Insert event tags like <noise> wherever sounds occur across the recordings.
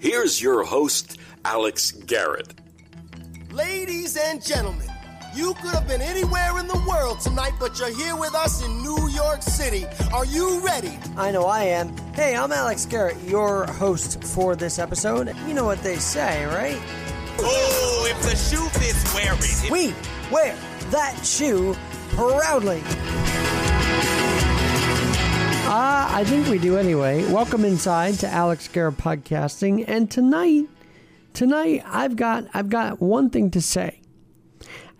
Here's your host, Alex Garrett. Ladies and gentlemen, you could have been anywhere in the world tonight, but you're here with us in New York City. Are you ready? I know I am. Hey, I'm Alex Garrett, your host for this episode. You know what they say, right? Oh, if the shoe fits, wear it. We wear that shoe proudly. Uh, I think we do anyway. Welcome inside to Alex Garrett Podcasting, and tonight, tonight I've got I've got one thing to say.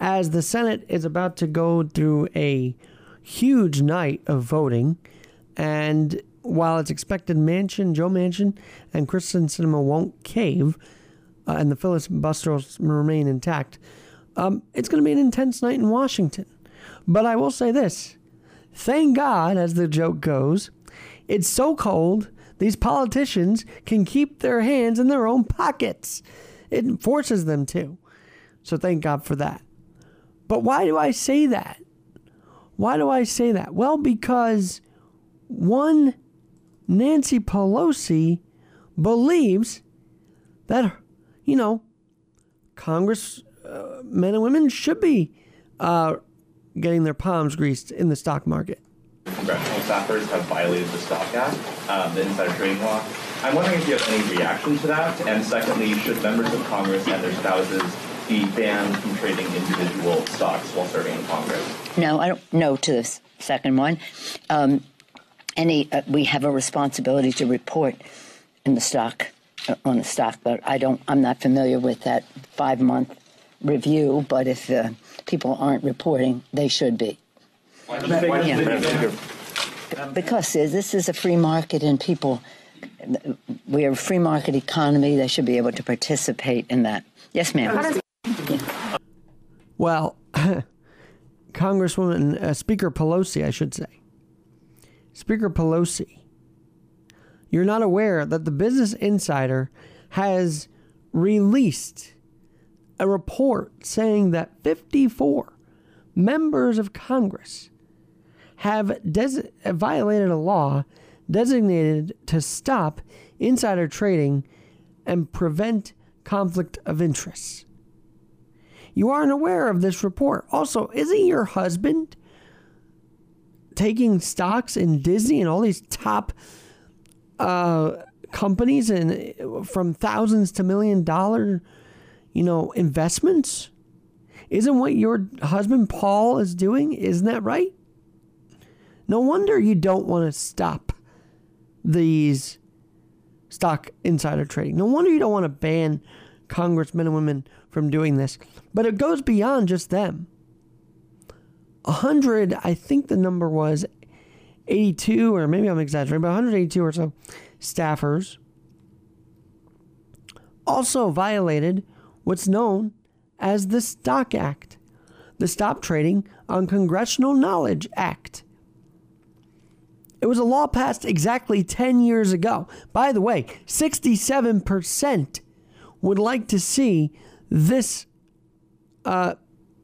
As the Senate is about to go through a huge night of voting, and while it's expected Manchin, Joe Manchin, and Kyrsten Sinema won't cave, uh, and the filibusters remain intact, um, it's going to be an intense night in Washington. But I will say this thank God, as the joke goes, it's so cold, these politicians can keep their hands in their own pockets. It forces them to. So thank God for that. But why do I say that? Why do I say that? Well, because one, Nancy Pelosi believes that, you know, Congress uh, men and women should be uh, getting their palms greased in the stock market. Congressional staffers have violated the Stock Act, um, the insider trading law. I'm wondering if you have any reaction to that. And secondly, should members of Congress and their spouses be banned from trading individual stocks while serving in Congress? No, I don't know to this second one. Um, any, uh, we have a responsibility to report in the stock uh, on the stock, but I don't. I'm not familiar with that five month review. But if uh, people aren't reporting, they should be. Why does but, yeah. Because this is a free market, and people. We are a free market economy. They should be able to participate in that. Yes, ma'am. Well, <laughs> Congresswoman, uh, Speaker Pelosi, I should say. Speaker Pelosi, you're not aware that the Business Insider has released a report saying that 54 members of Congress have des- violated a law designated to stop insider trading and prevent conflict of interest. You aren't aware of this report. Also, isn't your husband taking stocks in Disney and all these top uh, companies and from thousands to million dollar, you know, investments? Isn't what your husband Paul is doing? Isn't that right? No wonder you don't want to stop these stock insider trading. No wonder you don't want to ban congressmen and women from doing this. But it goes beyond just them. A hundred, I think the number was 82, or maybe I'm exaggerating, but 182 or so staffers also violated what's known as the Stock Act, the Stop Trading on Congressional Knowledge Act. It was a law passed exactly 10 years ago. By the way, 67% would like to see this uh,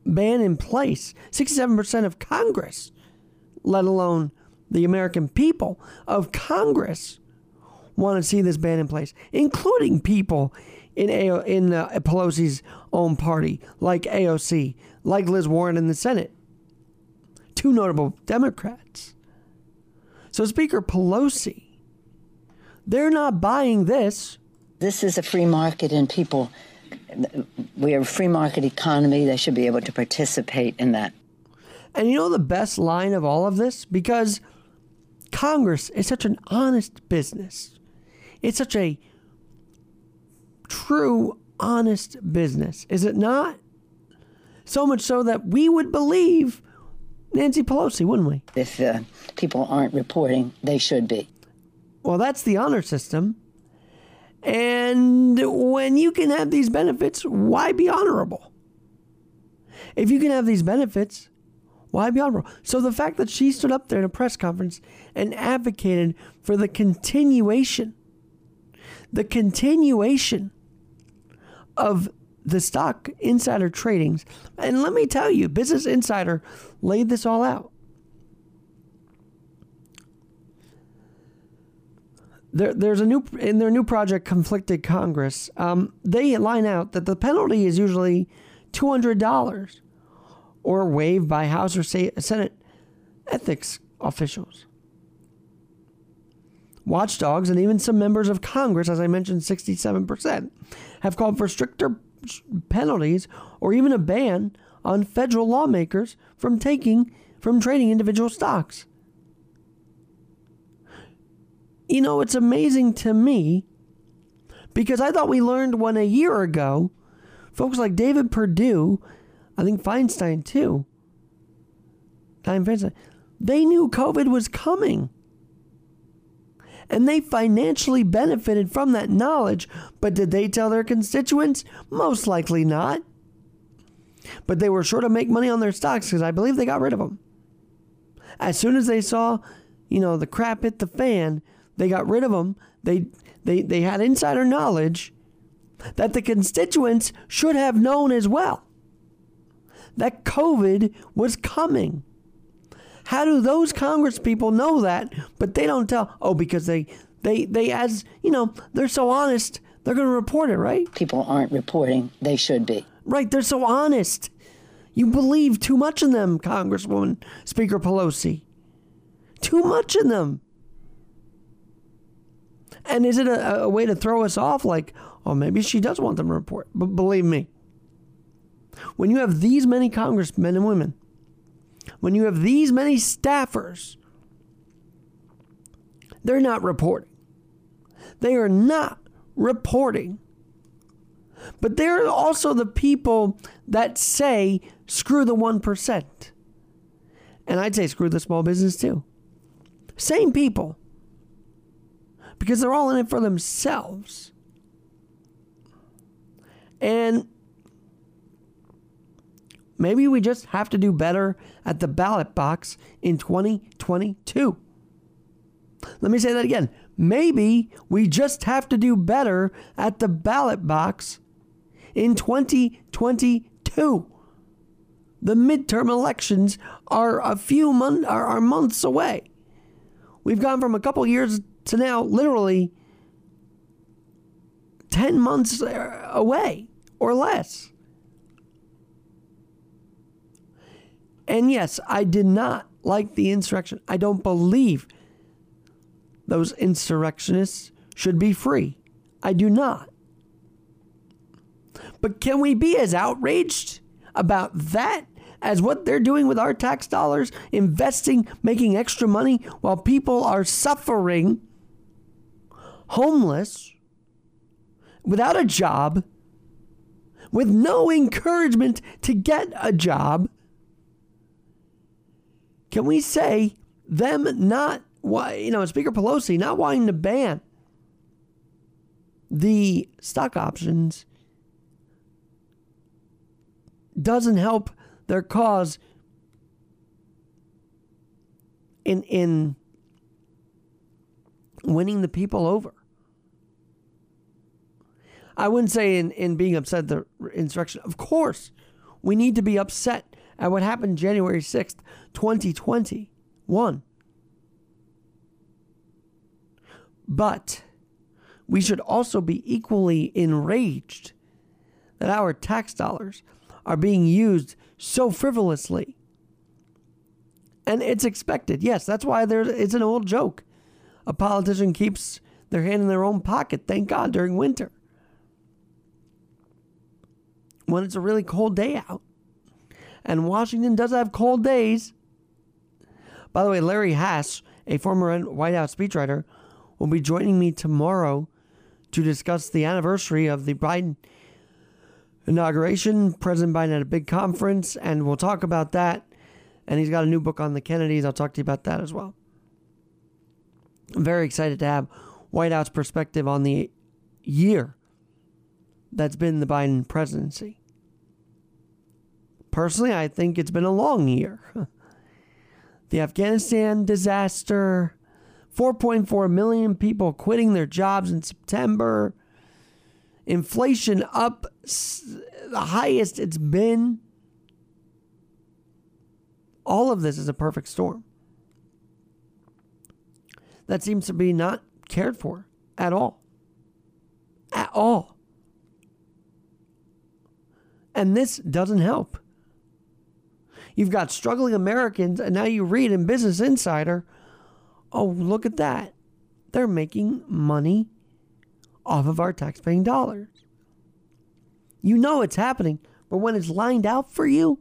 ban in place. 67% of Congress, let alone the American people of Congress, want to see this ban in place, including people in AO, in uh, Pelosi's own party, like AOC, like Liz Warren in the Senate. Two notable Democrats. So Speaker Pelosi, They're not buying this. This is a free market, and people, we are a free market economy. They should be able to participate in that. And you know the best line of all of this? Because Congress is such an honest business. It's such a true, honest business, is it not? So much so that we would believe Nancy Pelosi, wouldn't we? If uh, people aren't reporting, they should be. Well, that's the honor system. And when you can have these benefits, why be honorable? If you can have these benefits, why be honorable? So the fact that she stood up there in a press conference and advocated for the continuation, the continuation of the stock insider tradings, and let me tell you, Business Insider laid this all out. There, there's a new in their new project, Conflicted Congress. Um, they line out that the penalty is usually two hundred dollars, or waived by House or Senate ethics officials. Watchdogs and even some members of Congress, as I mentioned, sixty-seven percent, have called for stricter penalties or even a ban on federal lawmakers from taking from trading individual stocks. You know, it's amazing to me because I thought we learned one a year ago. Folks like David Perdue, I think Feinstein too. Feinstein, they knew COVID was coming. And they financially benefited from that knowledge, but did they tell their constituents? Most likely not. But they were sure to make money on their stocks because I believe they got rid of them. As soon as they saw, you know, the crap hit the fan, they got rid of them. They they they had insider knowledge that the constituents should have known as well that COVID was coming. How do those Congress people know that, but they don't tell? Oh, because they they they as you know they're so honest, they're going to report it, right? People aren't reporting; they should be. Right? They're so honest. You believe too much in them, Congresswoman Speaker Pelosi. Too much in them. And is it a, a way to throw us off? Like, oh, maybe she does want them to report. But believe me, when you have these many congressmen and women, when you have these many staffers, they're not reporting. They are not reporting. But they're also the people that say, screw the 1%. And I'd say, screw the small business too. Same people because they're all in it for themselves. And maybe we just have to do better at the ballot box in 2022. Let me say that again. Maybe we just have to do better at the ballot box in 2022. The midterm elections are a few months are, are months away. We've gone from a couple years to now literally 10 months uh, away or less. And yes, I did not like the insurrection. I don't believe those insurrectionists should be free. I do not. But can we be as outraged about that as what they're doing with our tax dollars, investing, making extra money while people are suffering, homeless, without a job, with no encouragement to get a job? Can we say them not, you know, Speaker Pelosi not wanting to ban the stock options doesn't help their cause in in winning the people over. I wouldn't say in, in being upset the insurrection. Of course, we need to be upset at what happened January 6th, 2021. But we should also be equally enraged that our tax dollars are being used so frivolously. And it's expected. Yes, that's why there's it's an old joke. A politician keeps their hand in their own pocket, thank God, during winter. When it's a really cold day out. And Washington does have cold days. By the way, Larry Haas, a former White House speechwriter, will be joining me tomorrow to discuss the anniversary of the Biden inauguration. President Biden had a big conference, and we'll talk about that. And he's got a new book on the Kennedys. I'll talk to you about that as well. I'm very excited to have White House perspective on the year that's been the Biden presidency. Personally, I think it's been a long year. <laughs> the Afghanistan disaster, 4.4 million people quitting their jobs in September, inflation up the highest it's been. All of this is a perfect storm that seems to be not cared for at all. At all. And this doesn't help. You've got struggling Americans, and now you read in Business Insider oh, look at that. They're making money off of our taxpaying dollars. You know it's happening, but when it's lined out for you,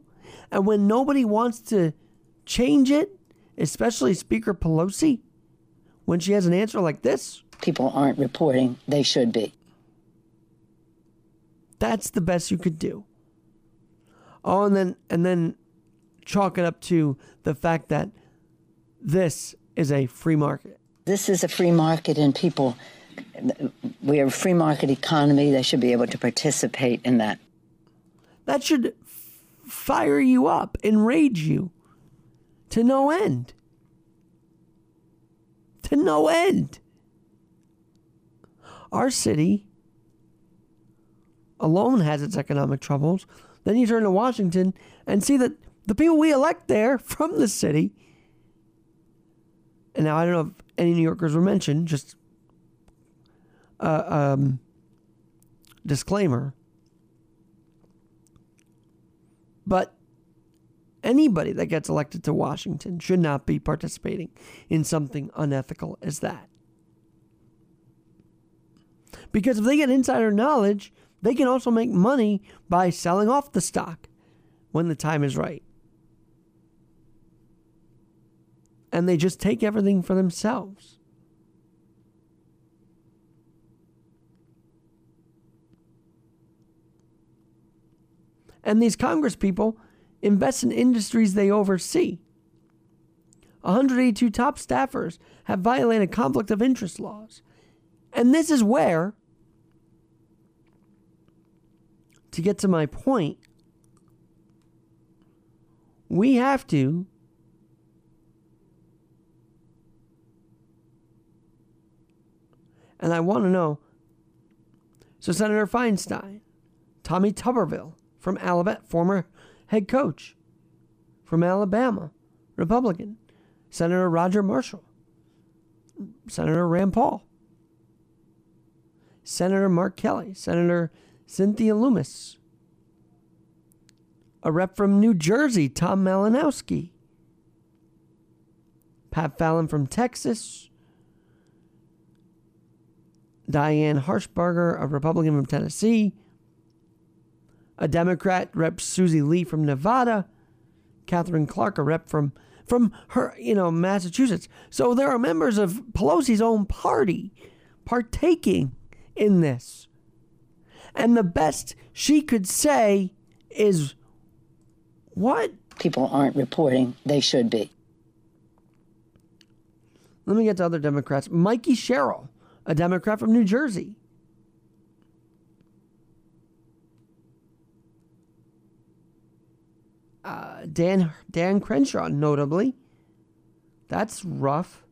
and when nobody wants to change it, especially Speaker Pelosi, when she has an answer like this, people aren't reporting, they should be. That's the best you could do. Oh, and then and then chalk it up to the fact that this is a free market. This is a free market, and people, we're a free market economy. They should be able to participate in that. That should fire you up, enrage you to no end. To no end. Our city alone has its economic troubles. Then you turn to Washington and see that the people we elect there <laughs> from the city, and now I don't know if any New Yorkers were mentioned, just uh, um, disclaimer. But anybody that gets elected to Washington should not be participating in something unethical as that. Because if they get insider knowledge, they can also make money by selling off the stock when the time is right. And they just take everything for themselves. And these Congress people invest in industries they oversee. 182 top staffers have violated conflict of interest laws. And this is where, to get to my point, we have to and I want to know. So Senator Feinstein, Tommy Tuberville from Alabama, former head coach from Alabama, Republican, Senator Roger Marshall, Senator Rand Paul, Senator Mark Kelly, Senator Cynthia Lummis, a rep from New Jersey, Tom Malinowski, Pat Fallon from Texas, Diane Harshbarger, a Republican from Tennessee, a Democrat, Rep Susie Lee from Nevada, Katherine Clark, a rep from from her, you know, Massachusetts. So there are members of Pelosi's own party partaking in this. And the best she could say is what? People aren't reporting, they should be. Let me get to other Democrats. Mikey Sherrill, a Democrat from New Jersey. Uh, Dan Dan Crenshaw, notably. That's rough.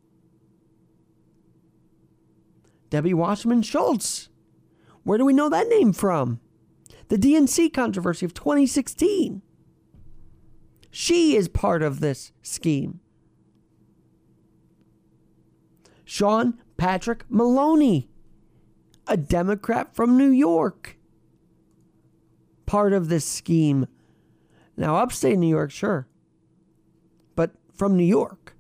Debbie Wasserman Schultz. Where do we know that name from? The DNC controversy of 2016. She is part of this scheme. Sean Patrick Maloney, a Democrat from New York, part of this scheme. Now, upstate New York, sure, but from New York.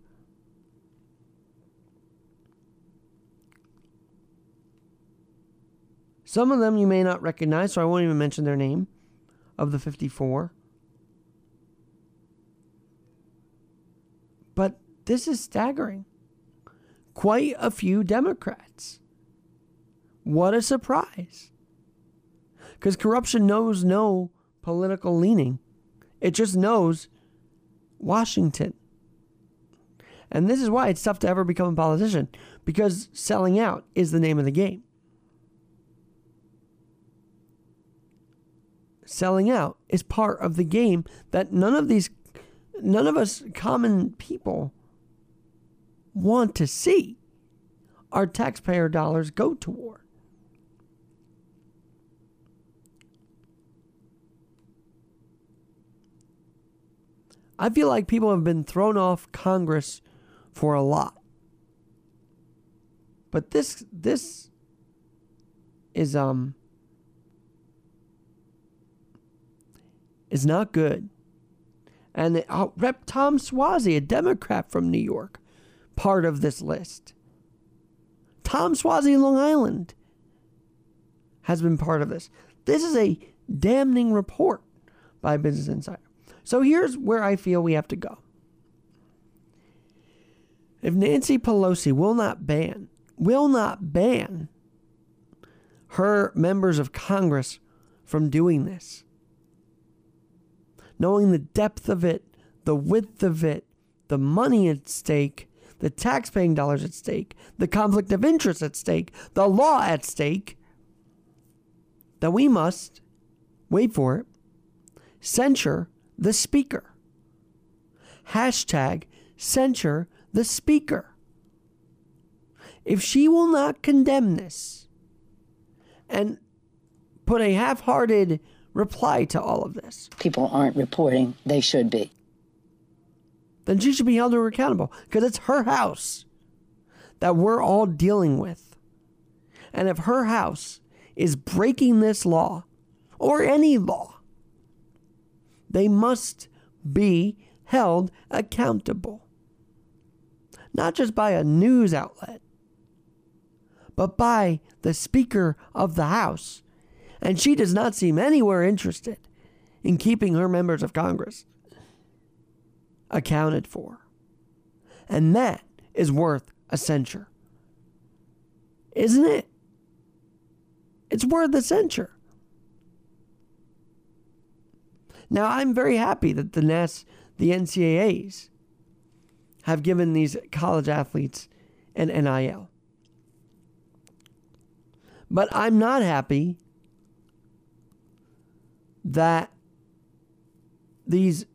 Some of them you may not recognize, so I won't even mention their name of the 54. But this is staggering. Quite a few Democrats. What a surprise. Because corruption knows no political leaning, it just knows Washington. And this is why it's tough to ever become a politician, because selling out is the name of the game. Selling out is part of the game that none of these, none of us common people want to see our taxpayer dollars go toward. I feel like people have been thrown off Congress for a lot. But this this is um is not good. And uh, Rep Tom Suozzi, a Democrat from New York, part of this list. Tom in Long Island has been part of this. This is a damning report by Business Insider. So here's where I feel we have to go. If Nancy Pelosi will not ban, will not ban her members of Congress from doing this, knowing the depth of it, the width of it, the money at stake, the taxpaying dollars at stake, the conflict of interest at stake, the law at stake, that we must, wait for it, censure the speaker. Hashtag censure the speaker. If she will not condemn this and put a half hearted reply to all of this, People aren't reporting. They should be. Then she should be held accountable because it's her house that we're all dealing with. And if her house is breaking this law or any law, they must be held accountable. Not just by a news outlet, but by the Speaker of the House. And she does not seem anywhere interested in keeping her members of Congress accounted for. And that is worth a censure. Isn't it? It's worth a censure. Now, I'm very happy that the NAS, the NCAAs, have given these college athletes an NIL. But I'm not happy that these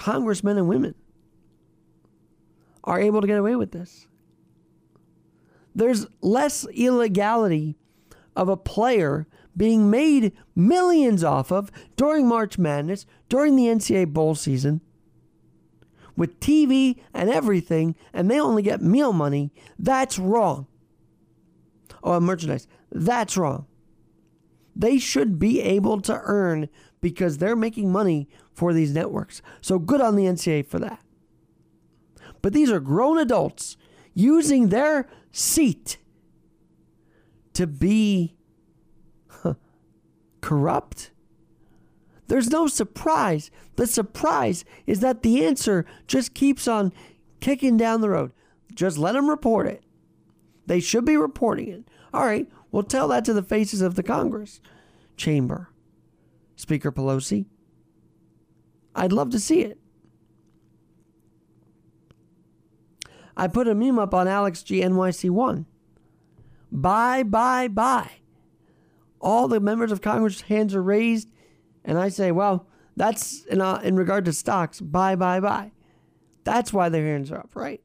congressmen and women are able to get away with this. There's less illegality of a player being made millions off of during March Madness, during the NCAA bowl season, with TV and everything, and they only get meal money. That's wrong. Oh, merchandise. That's wrong. They should be able to earn because they're making money for these networks. So good on the NCAA for that. But these are grown adults using their seat to be huh, corrupt. There's no surprise. The surprise is that the answer just keeps on kicking down the road. Just let them report it. They should be reporting it. All right, we'll tell that to the faces of the Congress chamber. Speaker Pelosi. I'd love to see it. I put a meme up on Alex G NYC1. Bye, bye, bye. All the members of Congress' hands are raised, and I say, well, that's in, uh, in regard to stocks. Bye, bye, bye. That's why their hands are up, right?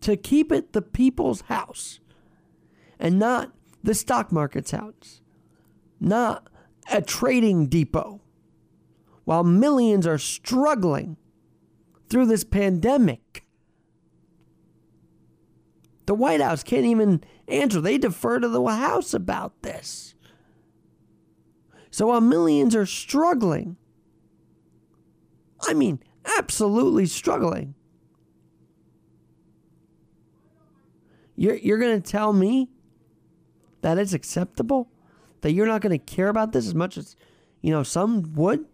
To keep it the people's house and not the stock market's house, not a trading depot while millions are struggling through this pandemic. The White House can't even answer. They defer to the House about this. So while millions are struggling, I mean, absolutely struggling, You're, you're going to tell me that it's acceptable? That you're not going to care about this as much as, you know, some would?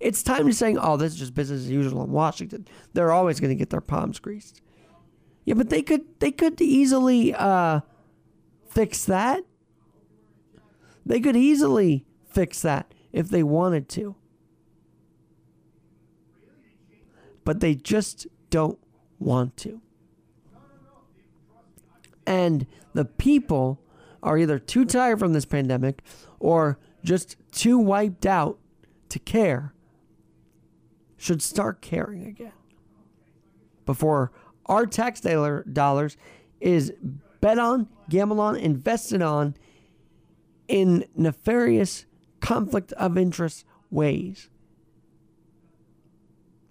It's time to saying, oh, this is just business as usual in Washington. They're always going to get their palms greased. Yeah, but they could they could easily uh, fix that. They could easily fix that if they wanted to. But they just don't want to. And the people are either too tired from this pandemic or just too wiped out to care, should start caring again before our tax dollars is bet on, gambled on, invested on in nefarious conflict of interest ways.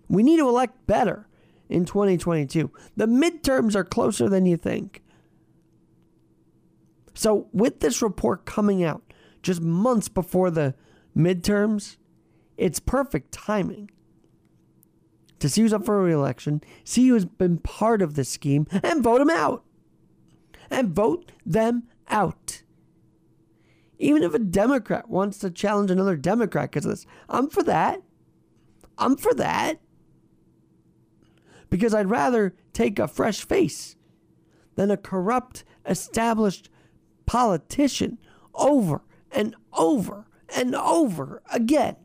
We need to elect better in 2022. The midterms are closer than you think. So, with this report coming out just months before the midterms, it's perfect timing to see who's up for reelection, see who's been part of this scheme, and vote them out. And vote them out. Even if a Democrat wants to challenge another Democrat because of this, I'm for that. I'm for that. Because I'd rather take a fresh face than a corrupt, established politician over and over and over again.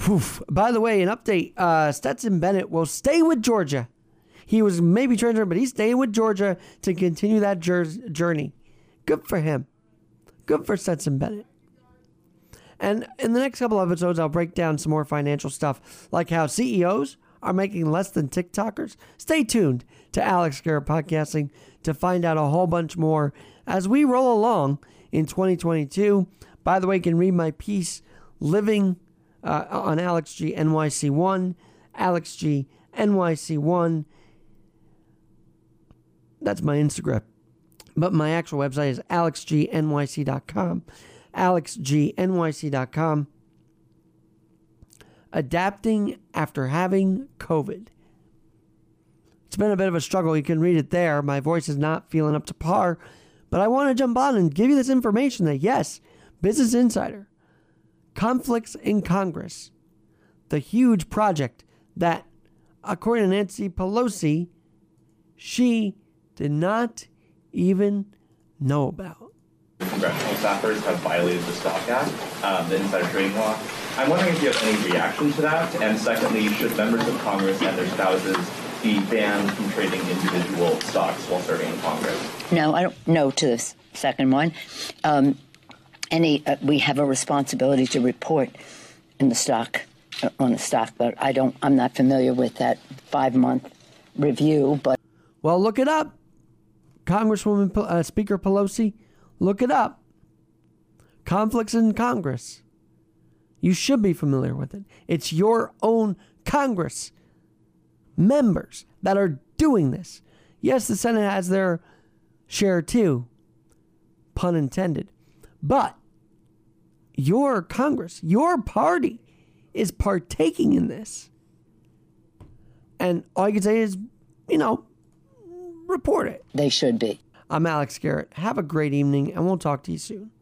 Whew. By the way, an update uh, Stetson Bennett will stay with Georgia. He was maybe transferred, but he's staying with Georgia to continue that journey. Good for him. Good for Stetson Bennett. And in the next couple episodes, I'll break down some more financial stuff, like how CEOs are making less than TikTokers. Stay tuned to Alex Garrett Podcasting to find out a whole bunch more as we roll along in 2022. By the way, you can read my piece, Living uh, on Alex G NYC1, Alex G NYC1. That's my Instagram. But my actual website is alexgnyc.com. alexgnyc.com. Adapting after having COVID. It's been a bit of a struggle. You can read it there. My voice is not feeling up to par, but I want to jump on and give you this information that yes, Business Insider conflicts in Congress, the huge project that, according to Nancy Pelosi, she did not even know about. Congressional staffers have violated the Stock Act, um, the insider trading law. I'm wondering if you have any reaction to that, and secondly, should members of Congress and their spouses be banned from trading individual stocks while serving in Congress? No, I don't know to this second one. Um, any uh, we have a responsibility to report in the stock uh, on the stock, but I don't. I'm not familiar with that five month review. But well, look it up, Congresswoman uh, Speaker Pelosi. Look it up. Conflicts in Congress. You should be familiar with it. It's your own Congress members that are doing this. Yes, the Senate has their share too, pun intended. But your Congress, your party is partaking in this. And all you can say is, you know, report it. They should be. I'm Alex Garrett. Have a great evening, and we'll talk to you soon.